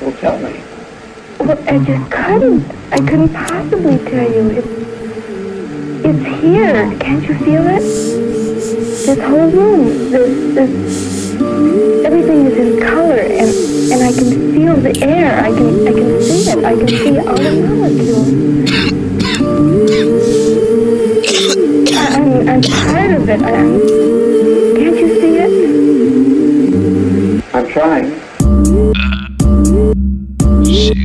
Well, tell me. Well, I just couldn't. I couldn't possibly tell you. It's, it's here. Can't you feel it? This whole room, this, this, everything is in color, and and I can feel the air. I can I can see it. I can see all the molecules. I'm I'm part of it. I'm. Can't you see it? I'm trying. Uh, Shit.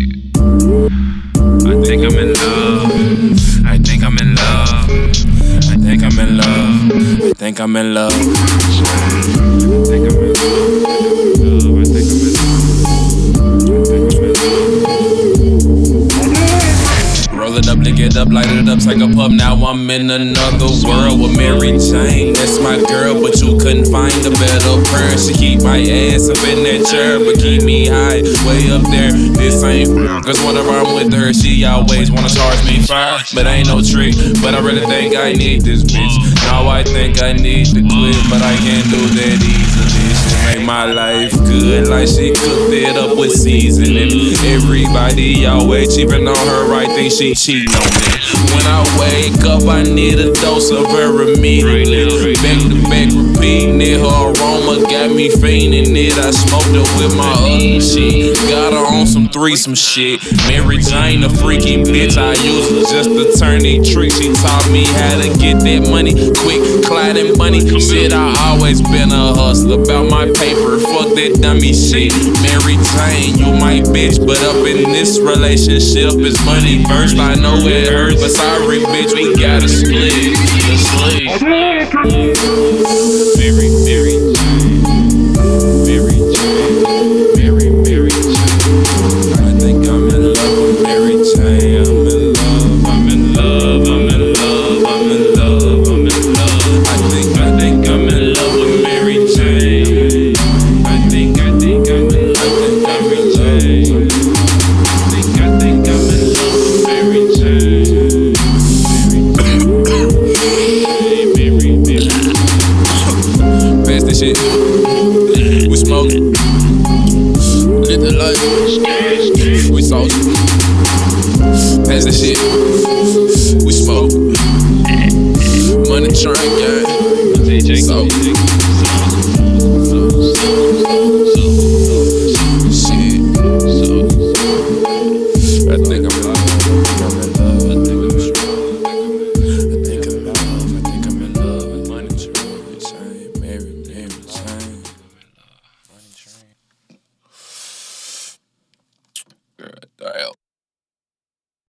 I think I'm in love. I think I'm in love. I think I'm in love. I think I'm in love. I think I'm in love. Up, light it up, take a puff. Now I'm in another world with Mary Jane. That's my girl, but you couldn't find a better prayer. She keep my ass up in that chair, but keep me high, way up there. This ain't fair, cause whenever I'm with her, she always wanna charge me fire. But ain't no trick, but I really think I need this bitch. Now I think I need to quit, but I can't do that easily. She make my life good, like she cooked it up with seasoning. Everybody always cheating on her, right? think she cheating on me. When I wake up, I need a dose of her immediately. Back to back, repeating it. Her aroma got me fainting it. I smoked it with my other shit. Got her on some threesome shit. Mary Jane, a freaky bitch. I use her just to turn the trick. She taught me how to get that money quick, clout and money. Shit, I always been a hustler. About my paper, fuck that dummy shit. Mary Jane, you my bitch, but up in this relationship is money first. I know it hurts, but sorry, bitch, we gotta split. Shit. We smoke. Lit the light. We salt. Pass the shit.